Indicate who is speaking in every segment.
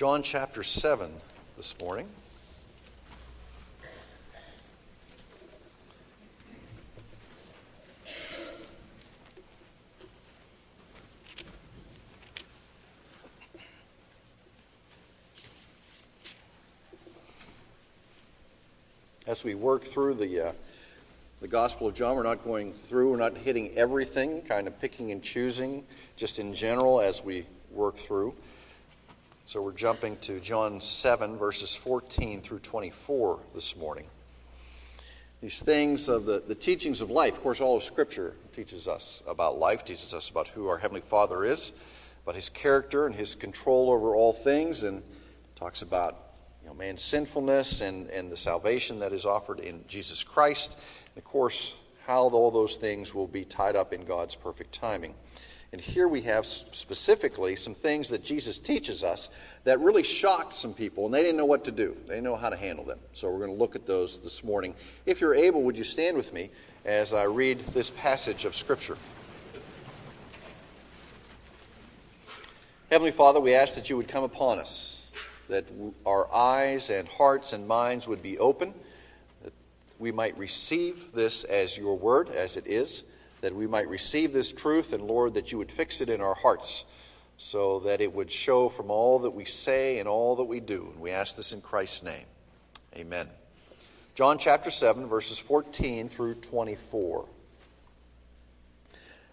Speaker 1: John chapter 7 this morning. As we work through the, uh, the Gospel of John, we're not going through, we're not hitting everything, kind of picking and choosing just in general as we work through. So we're jumping to John 7, verses 14 through 24 this morning. These things of the, the teachings of life, of course, all of Scripture teaches us about life, teaches us about who our Heavenly Father is, about His character and His control over all things, and talks about you know, man's sinfulness and, and the salvation that is offered in Jesus Christ. And of course, how all those things will be tied up in God's perfect timing. And here we have specifically some things that Jesus teaches us that really shocked some people, and they didn't know what to do. They didn't know how to handle them. So we're going to look at those this morning. If you're able, would you stand with me as I read this passage of Scripture? Heavenly Father, we ask that you would come upon us, that our eyes and hearts and minds would be open, that we might receive this as your word, as it is that we might receive this truth, and Lord, that you would fix it in our hearts so that it would show from all that we say and all that we do. And we ask this in Christ's name. Amen. John chapter 7, verses 14 through 24.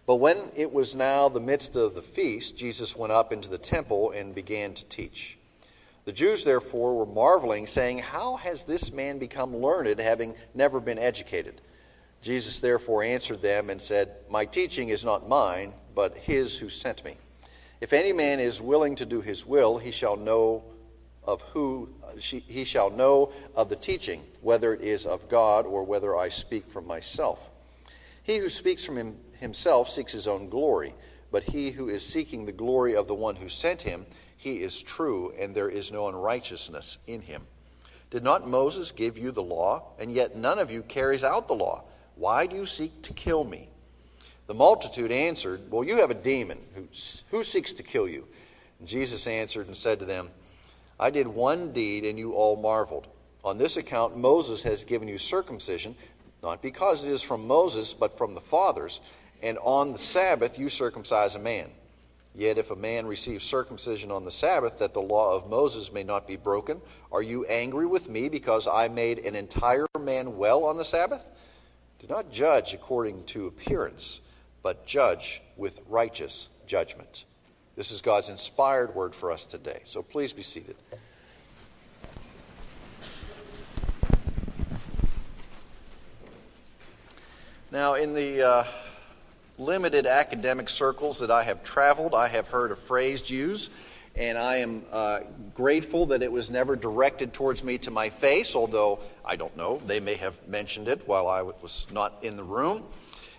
Speaker 1: But when it was now the midst of the feast, Jesus went up into the temple and began to teach. The Jews therefore were marveling, saying, How has this man become learned, having never been educated? Jesus therefore answered them and said, My teaching is not mine, but his who sent me. If any man is willing to do his will, he shall know of who he shall know of the teaching, whether it is of God or whether I speak from myself. He who speaks from himself seeks his own glory, but he who is seeking the glory of the one who sent him, he is true, and there is no unrighteousness in him. Did not Moses give you the law, and yet none of you carries out the law? Why do you seek to kill me? The multitude answered, Well, you have a demon. Who, who seeks to kill you? And Jesus answered and said to them, I did one deed, and you all marveled. On this account, Moses has given you circumcision, not because it is from Moses, but from the fathers. And on the Sabbath, you circumcise a man. Yet if a man receives circumcision on the Sabbath, that the law of Moses may not be broken, are you angry with me because I made an entire man well on the Sabbath? Do not judge according to appearance, but judge with righteous judgment. This is God's inspired word for us today. So please be seated. Now, in the uh, limited academic circles that I have traveled, I have heard a phrase used and I am uh, grateful that it was never directed towards me to my face, although I don't know. They may have mentioned it while I was not in the room.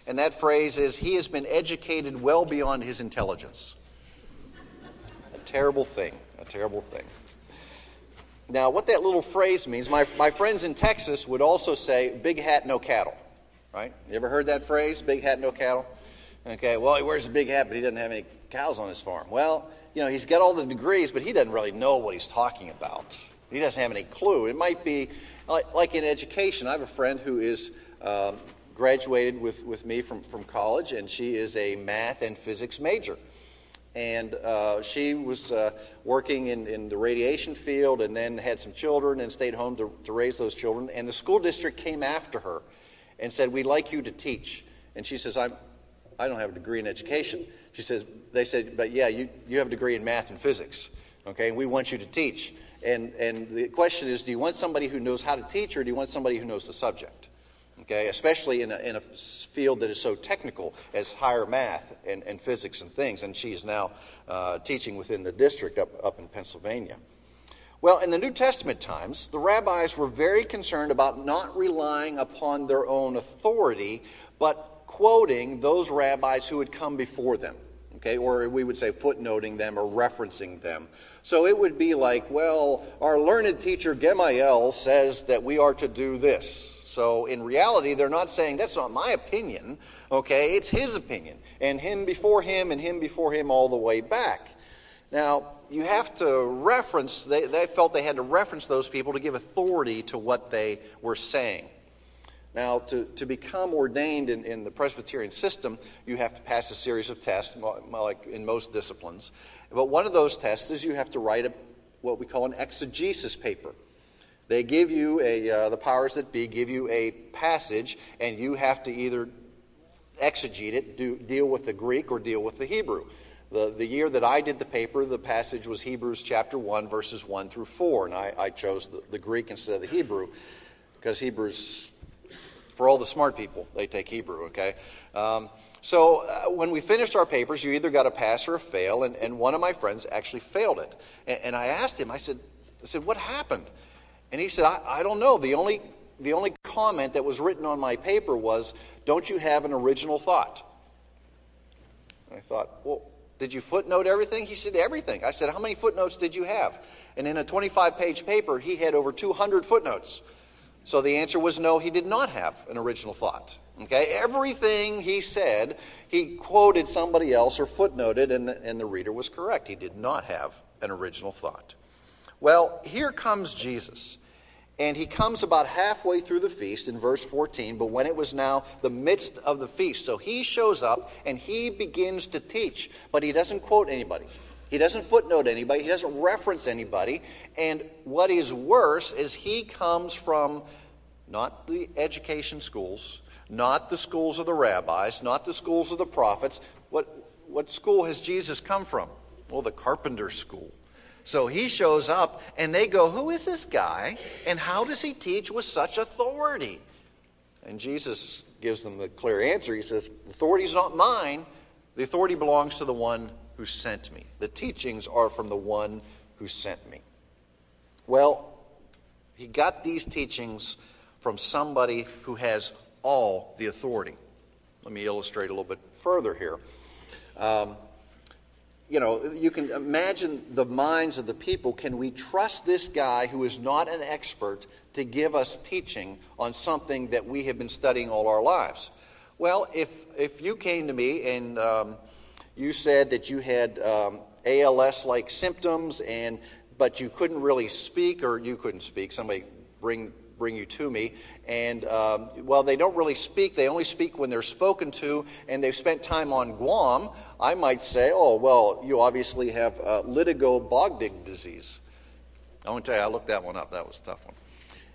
Speaker 1: And that phrase is, He has been educated well beyond his intelligence. A terrible thing, a terrible thing. Now, what that little phrase means, my, my friends in Texas would also say, Big hat, no cattle. Right? You ever heard that phrase, big hat, no cattle? Okay, well, he wears a big hat, but he doesn't have any cows on his farm. Well, you know, he's got all the degrees, but he doesn't really know what he's talking about. He doesn't have any clue. It might be like, like in education. I have a friend who is um, graduated with, with me from, from college, and she is a math and physics major. And uh, she was uh, working in, in the radiation field and then had some children and stayed home to, to raise those children. And the school district came after her and said, We'd like you to teach. And she says, I'm, I don't have a degree in education. She says, they said, but yeah, you, you have a degree in math and physics, okay, and we want you to teach. And, and the question is, do you want somebody who knows how to teach or do you want somebody who knows the subject? Okay, especially in a, in a field that is so technical as higher math and, and physics and things. And she is now uh, teaching within the district up, up in Pennsylvania. Well, in the New Testament times, the rabbis were very concerned about not relying upon their own authority, but quoting those rabbis who had come before them. Okay, or we would say footnoting them or referencing them. So it would be like, well, our learned teacher Gamaliel says that we are to do this. So in reality, they're not saying that's not my opinion, okay? It's his opinion. And him before him and him before him all the way back. Now, you have to reference, they, they felt they had to reference those people to give authority to what they were saying. Now, to, to become ordained in, in the Presbyterian system, you have to pass a series of tests, like in most disciplines. But one of those tests is you have to write a, what we call an exegesis paper. They give you a, uh, the powers that be give you a passage, and you have to either exegete it, do, deal with the Greek, or deal with the Hebrew. The, the year that I did the paper, the passage was Hebrews chapter 1, verses 1 through 4, and I, I chose the, the Greek instead of the Hebrew because Hebrews, for all the smart people, they take Hebrew, okay? Um, so uh, when we finished our papers, you either got a pass or a fail, and, and one of my friends actually failed it. And, and I asked him, I said, I said, what happened? And he said, I, I don't know. The only, the only comment that was written on my paper was, don't you have an original thought? And I thought, well, did you footnote everything? He said, Everything. I said, How many footnotes did you have? And in a 25 page paper, he had over 200 footnotes. So the answer was no, he did not have an original thought. Okay? Everything he said, he quoted somebody else or footnoted, and the, and the reader was correct. He did not have an original thought. Well, here comes Jesus. And he comes about halfway through the feast in verse 14, but when it was now the midst of the feast. So he shows up and he begins to teach, but he doesn't quote anybody. He doesn't footnote anybody. He doesn't reference anybody. And what is worse is he comes from not the education schools, not the schools of the rabbis, not the schools of the prophets. What, what school has Jesus come from? Well, the carpenter school. So he shows up, and they go, Who is this guy? And how does he teach with such authority? And Jesus gives them the clear answer. He says, The authority is not mine, the authority belongs to the one who sent me. The teachings are from the one who sent me. Well, he got these teachings from somebody who has all the authority. Let me illustrate a little bit further here. Um, you know, you can imagine the minds of the people. Can we trust this guy who is not an expert to give us teaching on something that we have been studying all our lives? Well, if, if you came to me and um, you said that you had um, ALS like symptoms, and, but you couldn't really speak, or you couldn't speak, somebody bring bring you to me. And um, well, they don't really speak, they only speak when they're spoken to, and they've spent time on Guam. I might say, oh, well, you obviously have uh, Lytico-Bodig disease. I want to tell you, I looked that one up. That was a tough one.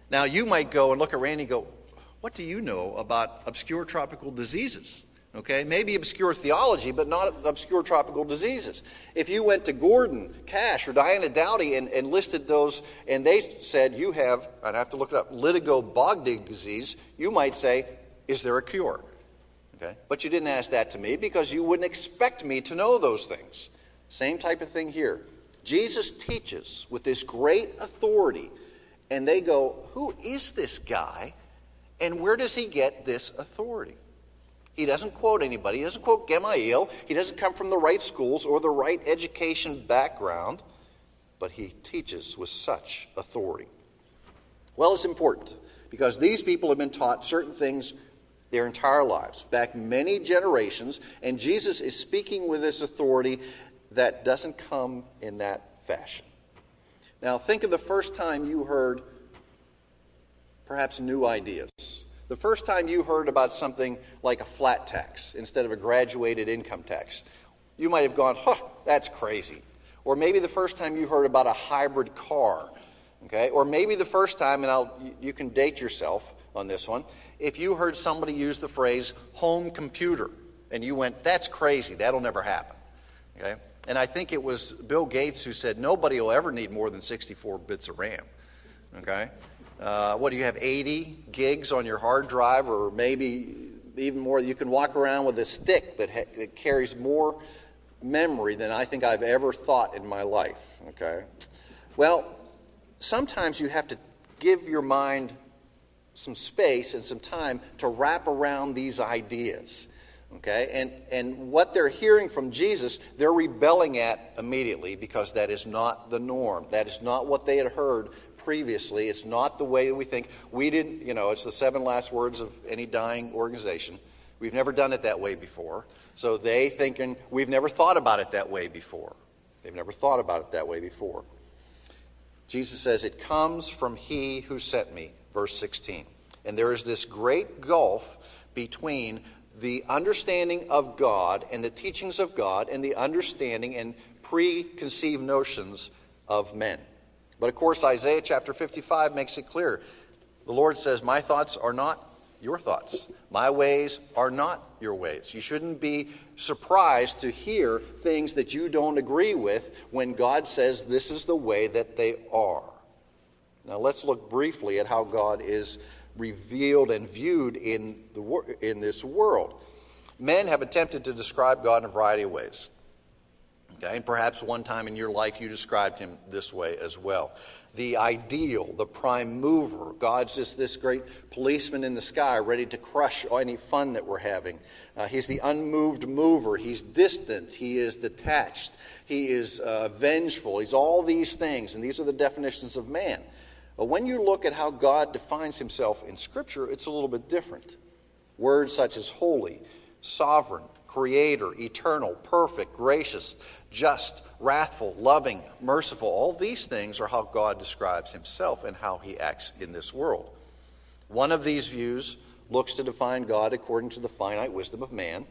Speaker 1: Now, you might go and look at Randy and go, what do you know about obscure tropical diseases? Okay, maybe obscure theology, but not obscure tropical diseases. If you went to Gordon Cash or Diana Dowdy and, and listed those, and they said you have, I'd have to look it up, Lytico-Bodig disease, you might say, is there a cure? Okay, but you didn't ask that to me because you wouldn't expect me to know those things. Same type of thing here. Jesus teaches with this great authority, and they go, Who is this guy? And where does he get this authority? He doesn't quote anybody. He doesn't quote Gamaliel. He doesn't come from the right schools or the right education background, but he teaches with such authority. Well, it's important because these people have been taught certain things their entire lives, back many generations, and Jesus is speaking with this authority that doesn't come in that fashion. Now, think of the first time you heard perhaps new ideas the first time you heard about something like a flat tax instead of a graduated income tax, you might have gone, huh, that's crazy. Or maybe the first time you heard about a hybrid car, okay? Or maybe the first time, and I'll, you can date yourself on this one, if you heard somebody use the phrase home computer and you went, that's crazy, that'll never happen, okay? And I think it was Bill Gates who said nobody will ever need more than 64 bits of RAM, okay? Uh, what do you have, 80 gigs on your hard drive, or maybe even more? You can walk around with a stick that, ha- that carries more memory than I think I've ever thought in my life. Okay? Well, sometimes you have to give your mind some space and some time to wrap around these ideas. Okay? And, and what they're hearing from Jesus, they're rebelling at immediately because that is not the norm. That is not what they had heard previously. It's not the way that we think. We didn't, you know, it's the seven last words of any dying organization. We've never done it that way before. So they thinking, we've never thought about it that way before. They've never thought about it that way before. Jesus says, It comes from he who sent me, verse 16. And there is this great gulf between the understanding of God and the teachings of God and the understanding and preconceived notions of men. But of course, Isaiah chapter 55 makes it clear. The Lord says, My thoughts are not your thoughts. My ways are not your ways. You shouldn't be surprised to hear things that you don't agree with when God says this is the way that they are. Now, let's look briefly at how God is revealed and viewed in, the, in this world. Men have attempted to describe God in a variety of ways. Okay, and perhaps one time in your life you described him this way as well. The ideal, the prime mover. God's just this great policeman in the sky ready to crush any fun that we're having. Uh, he's the unmoved mover. He's distant. He is detached. He is uh, vengeful. He's all these things, and these are the definitions of man. But when you look at how God defines himself in Scripture, it's a little bit different. Words such as holy, sovereign, creator, eternal, perfect, gracious, just, wrathful, loving, merciful, all these things are how God describes himself and how he acts in this world. One of these views looks to define God according to the finite wisdom of man.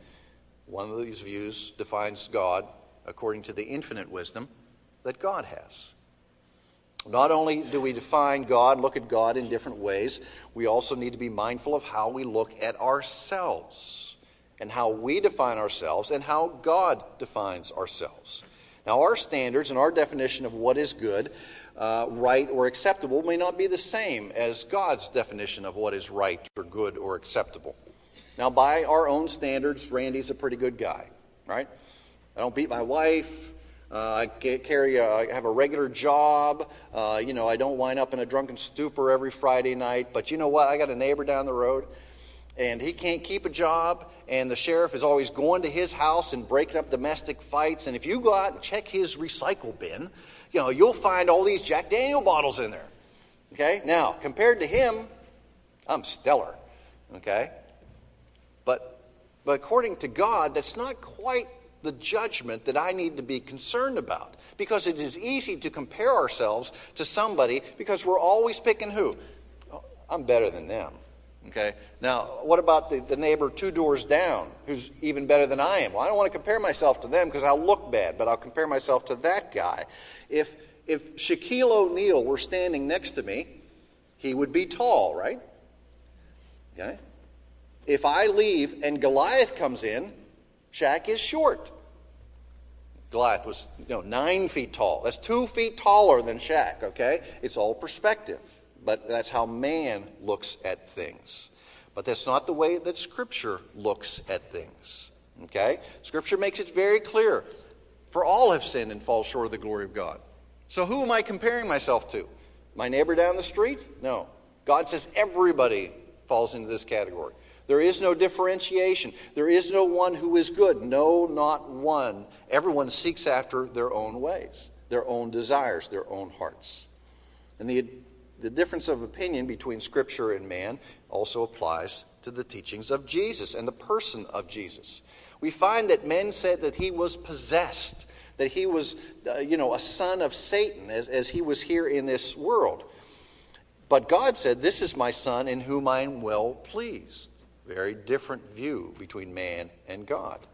Speaker 1: One of these views defines God according to the infinite wisdom that God has. Not only do we define God, look at God in different ways, we also need to be mindful of how we look at ourselves and how we define ourselves and how God defines ourselves. Now, our standards and our definition of what is good, uh, right, or acceptable may not be the same as God's definition of what is right or good or acceptable. Now, by our own standards, Randy's a pretty good guy, right? I don't beat my wife. Uh, I carry a, I have a regular job. Uh, you know, I don't wind up in a drunken stupor every Friday night. But you know what? I got a neighbor down the road, and he can't keep a job. And the sheriff is always going to his house and breaking up domestic fights. And if you go out and check his recycle bin, you know, you'll find all these Jack Daniel bottles in there. Okay? Now, compared to him, I'm stellar. Okay? But, but according to God, that's not quite the judgment that I need to be concerned about. Because it is easy to compare ourselves to somebody because we're always picking who? Oh, I'm better than them. Okay? Now, what about the, the neighbor two doors down who's even better than I am? Well, I don't want to compare myself to them because I'll look bad, but I'll compare myself to that guy. If, if Shaquille O'Neal were standing next to me, he would be tall, right? Okay? If I leave and Goliath comes in, Shaq is short. Goliath was you know, nine feet tall. That's two feet taller than Shaq, okay? It's all perspective. But that's how man looks at things. But that's not the way that Scripture looks at things. Okay? Scripture makes it very clear. For all have sinned and fall short of the glory of God. So who am I comparing myself to? My neighbor down the street? No. God says everybody falls into this category. There is no differentiation. There is no one who is good. No, not one. Everyone seeks after their own ways, their own desires, their own hearts. And the, the difference of opinion between Scripture and man also applies to the teachings of Jesus and the person of Jesus. We find that men said that he was possessed, that he was, uh, you know, a son of Satan as, as he was here in this world. But God said, This is my son in whom I am well pleased. Very different view between man and God.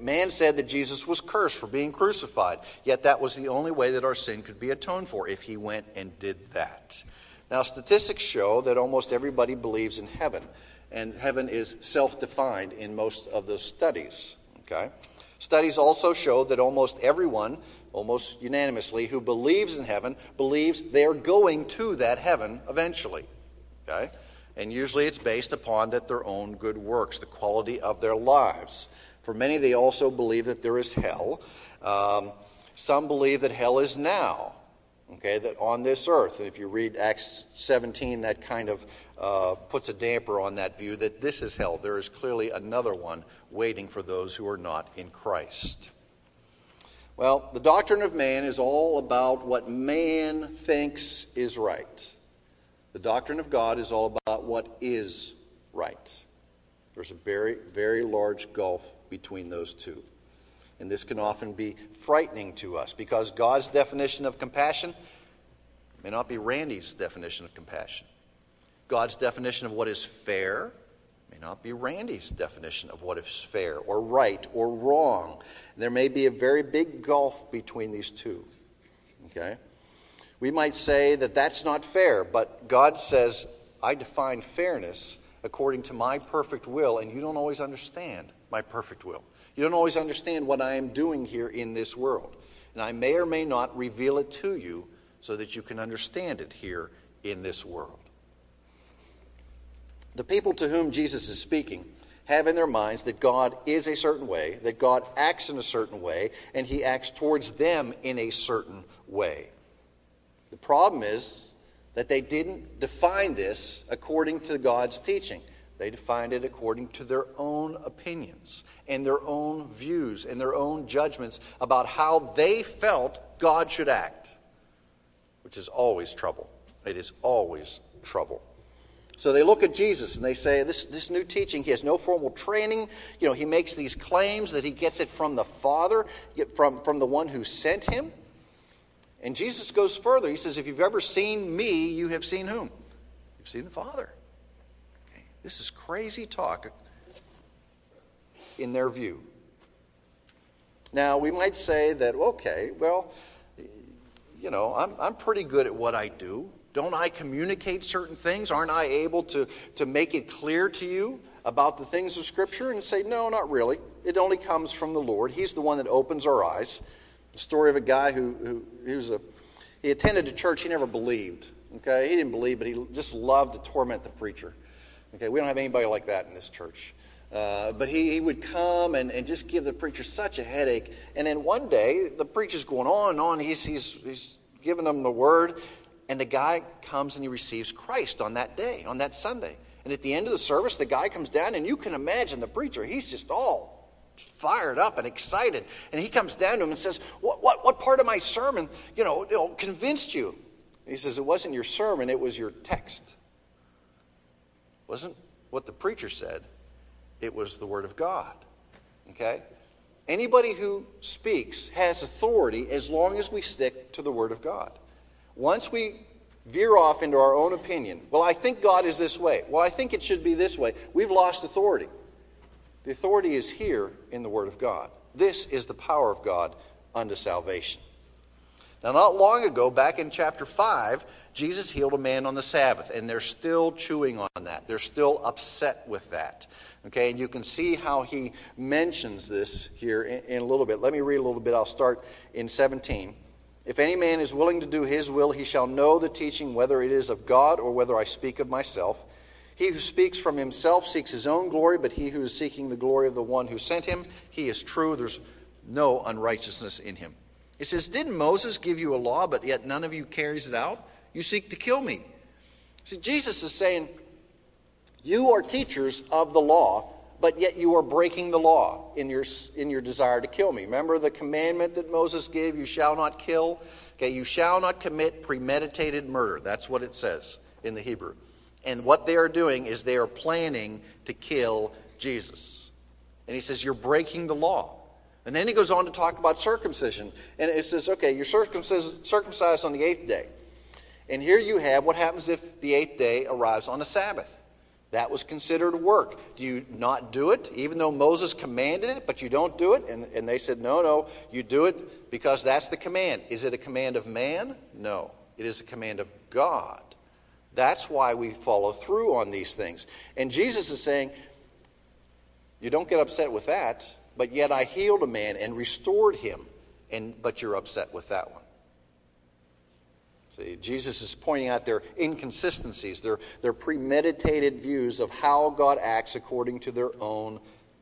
Speaker 1: Man said that Jesus was cursed for being crucified, yet that was the only way that our sin could be atoned for if he went and did that. Now, statistics show that almost everybody believes in heaven, and heaven is self defined in most of those studies. Okay? Studies also show that almost everyone, almost unanimously, who believes in heaven believes they are going to that heaven eventually. Okay? And usually it's based upon that their own good works, the quality of their lives. For many, they also believe that there is hell. Um, some believe that hell is now, okay, that on this earth. And if you read Acts 17, that kind of uh, puts a damper on that view that this is hell. There is clearly another one waiting for those who are not in Christ. Well, the doctrine of man is all about what man thinks is right. The doctrine of God is all about what is right. There's a very, very large gulf between those two. And this can often be frightening to us because God's definition of compassion may not be Randy's definition of compassion. God's definition of what is fair may not be Randy's definition of what is fair or right or wrong. There may be a very big gulf between these two. Okay? We might say that that's not fair, but God says, I define fairness according to my perfect will, and you don't always understand my perfect will. You don't always understand what I am doing here in this world. And I may or may not reveal it to you so that you can understand it here in this world. The people to whom Jesus is speaking have in their minds that God is a certain way, that God acts in a certain way, and he acts towards them in a certain way. The problem is that they didn't define this according to God's teaching. They defined it according to their own opinions and their own views and their own judgments about how they felt God should act, which is always trouble. It is always trouble. So they look at Jesus and they say, this, this new teaching, he has no formal training. You know, he makes these claims that he gets it from the Father, from, from the one who sent him. And Jesus goes further. He says, If you've ever seen me, you have seen whom? You've seen the Father. Okay. This is crazy talk in their view. Now, we might say that, okay, well, you know, I'm, I'm pretty good at what I do. Don't I communicate certain things? Aren't I able to, to make it clear to you about the things of Scripture? And say, no, not really. It only comes from the Lord. He's the one that opens our eyes. The story of a guy who, who he was a he attended a church he never believed. Okay, he didn't believe, but he just loved to torment the preacher. Okay, we don't have anybody like that in this church. Uh, but he, he would come and, and just give the preacher such a headache. And then one day, the preacher's going on and on. He's, he's, he's giving them the word. And the guy comes and he receives Christ on that day, on that Sunday. And at the end of the service, the guy comes down, and you can imagine the preacher, he's just all fired up and excited. And he comes down to him and says, What, what, what part of my sermon, you know, you know, convinced you? And he says, It wasn't your sermon, it was your text. It wasn't what the preacher said, it was the Word of God. Okay? Anybody who speaks has authority as long as we stick to the Word of God. Once we veer off into our own opinion, well, I think God is this way. Well, I think it should be this way. We've lost authority. The authority is here in the Word of God. This is the power of God unto salvation. Now, not long ago, back in chapter 5, Jesus healed a man on the Sabbath, and they're still chewing on that. They're still upset with that. Okay, and you can see how he mentions this here in, in a little bit. Let me read a little bit. I'll start in 17. If any man is willing to do his will, he shall know the teaching, whether it is of God or whether I speak of myself. He who speaks from himself seeks his own glory, but he who is seeking the glory of the one who sent him, he is true. There's no unrighteousness in him. It says, Didn't Moses give you a law, but yet none of you carries it out? You seek to kill me. See, Jesus is saying, You are teachers of the law, but yet you are breaking the law in your, in your desire to kill me. Remember the commandment that Moses gave, You shall not kill? Okay, you shall not commit premeditated murder. That's what it says in the Hebrew. And what they are doing is they are planning to kill Jesus. And he says, You're breaking the law. And then he goes on to talk about circumcision. And it says, Okay, you're circumcised on the eighth day. And here you have what happens if the eighth day arrives on a Sabbath. That was considered work. Do you not do it, even though Moses commanded it, but you don't do it? And, and they said, No, no, you do it because that's the command. Is it a command of man? No, it is a command of God. That's why we follow through on these things. And Jesus is saying, You don't get upset with that, but yet I healed a man and restored him, and, but you're upset with that one. See, Jesus is pointing out their inconsistencies, their, their premeditated views of how God acts according to their own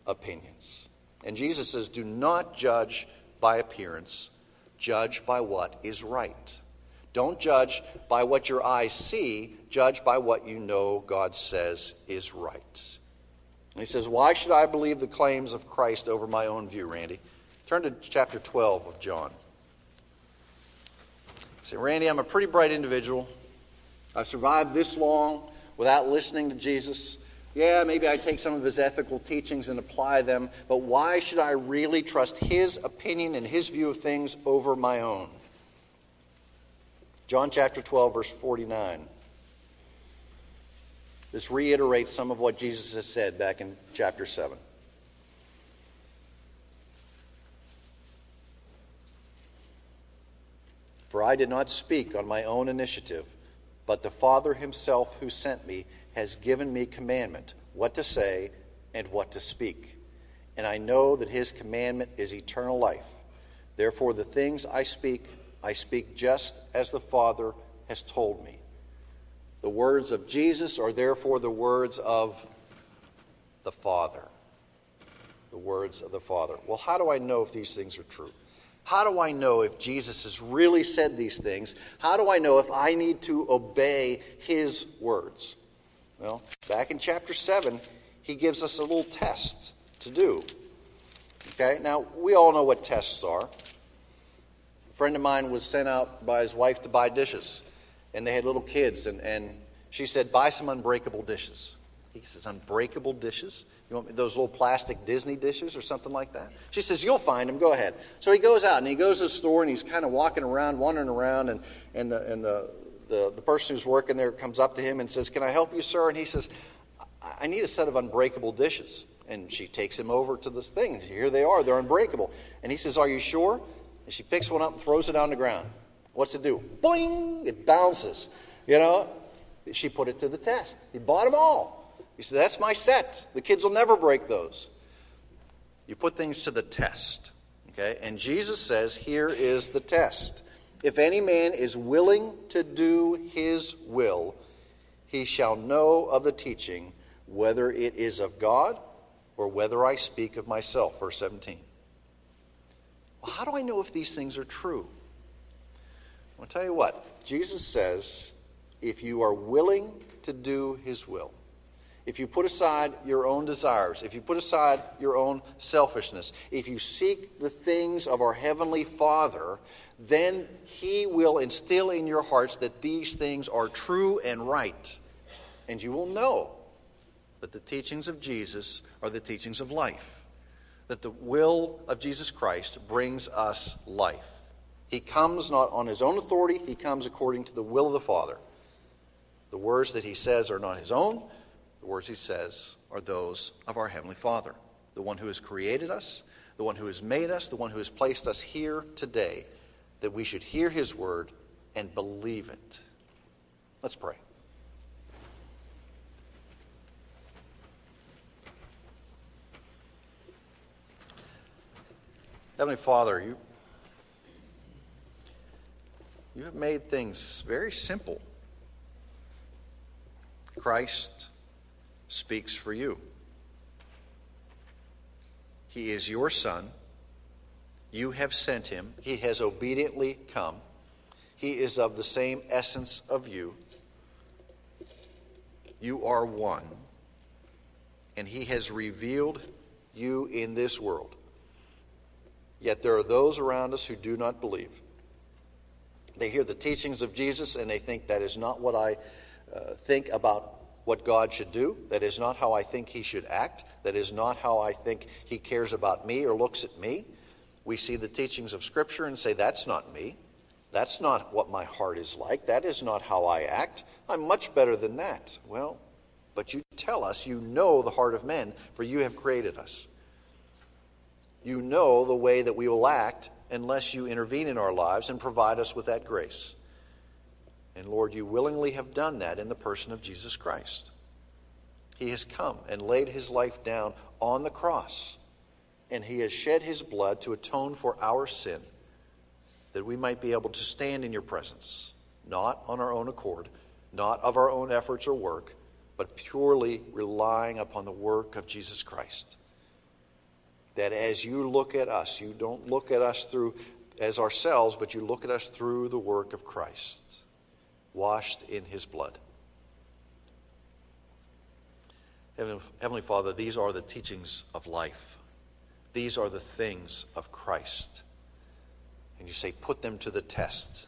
Speaker 1: opinions. And Jesus says, Do not judge by appearance, judge by what is right. Don't judge by what your eyes see, judge by what you know God says is right. And he says, Why should I believe the claims of Christ over my own view, Randy? Turn to chapter 12 of John. Say, Randy, I'm a pretty bright individual. I've survived this long without listening to Jesus. Yeah, maybe I take some of his ethical teachings and apply them, but why should I really trust his opinion and his view of things over my own? John chapter 12, verse 49. This reiterates some of what Jesus has said back in chapter 7. For I did not speak on my own initiative, but the Father himself who sent me has given me commandment what to say and what to speak. And I know that his commandment is eternal life. Therefore, the things I speak, I speak just as the Father has told me. The words of Jesus are therefore the words of the Father. The words of the Father. Well, how do I know if these things are true? How do I know if Jesus has really said these things? How do I know if I need to obey his words? Well, back in chapter 7, he gives us a little test to do. Okay, now we all know what tests are. Friend of mine was sent out by his wife to buy dishes, and they had little kids, and, and she said, Buy some unbreakable dishes. He says, Unbreakable dishes? You want those little plastic Disney dishes or something like that? She says, You'll find them. Go ahead. So he goes out and he goes to the store and he's kind of walking around, wandering around, and, and, the, and the, the, the person who's working there comes up to him and says, Can I help you, sir? And he says, I need a set of unbreakable dishes. And she takes him over to this thing. Here they are, they're unbreakable. And he says, Are you sure? And she picks one up and throws it on the ground. What's it do? Boing! It bounces. You know, she put it to the test. He bought them all. He said, That's my set. The kids will never break those. You put things to the test. Okay? And Jesus says, Here is the test. If any man is willing to do his will, he shall know of the teaching, whether it is of God or whether I speak of myself. Verse 17. Well, how do I know if these things are true? I'll tell you what. Jesus says, if you are willing to do his will, if you put aside your own desires, if you put aside your own selfishness, if you seek the things of our Heavenly Father, then He will instill in your hearts that these things are true and right. And you will know that the teachings of Jesus are the teachings of life, that the will of Jesus Christ brings us life. He comes not on His own authority, He comes according to the will of the Father. The words that He says are not His own the words he says are those of our Heavenly Father, the one who has created us, the one who has made us, the one who has placed us here today, that we should hear his word and believe it. Let's pray. Heavenly Father, you, you have made things very simple. Christ speaks for you. He is your son. You have sent him. He has obediently come. He is of the same essence of you. You are one. And he has revealed you in this world. Yet there are those around us who do not believe. They hear the teachings of Jesus and they think that is not what I uh, think about what God should do. That is not how I think He should act. That is not how I think He cares about me or looks at me. We see the teachings of Scripture and say, That's not me. That's not what my heart is like. That is not how I act. I'm much better than that. Well, but you tell us you know the heart of men, for you have created us. You know the way that we will act unless you intervene in our lives and provide us with that grace. And Lord, you willingly have done that in the person of Jesus Christ. He has come and laid his life down on the cross, and he has shed his blood to atone for our sin, that we might be able to stand in your presence, not on our own accord, not of our own efforts or work, but purely relying upon the work of Jesus Christ. That as you look at us, you don't look at us through as ourselves, but you look at us through the work of Christ washed in his blood. Heavenly Father, these are the teachings of life. These are the things of Christ. And you say, put them to the test.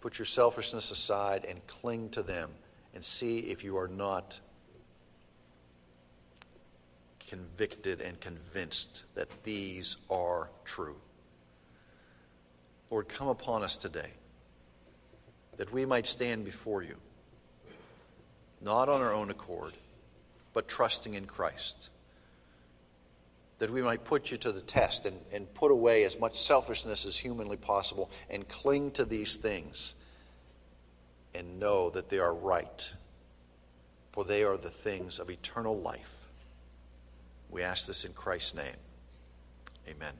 Speaker 1: Put your selfishness aside and cling to them and see if you are not convicted and convinced that these are true. Lord, come upon us today that we might stand before you, not on our own accord, but trusting in Christ. That we might put you to the test and, and put away as much selfishness as humanly possible and cling to these things and know that they are right, for they are the things of eternal life. We ask this in Christ's name. Amen.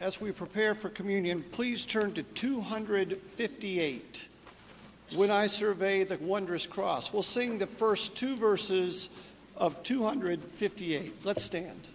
Speaker 2: As we prepare for communion, please turn to 258. When I survey the wondrous cross, we'll sing the first two verses of 258. Let's stand.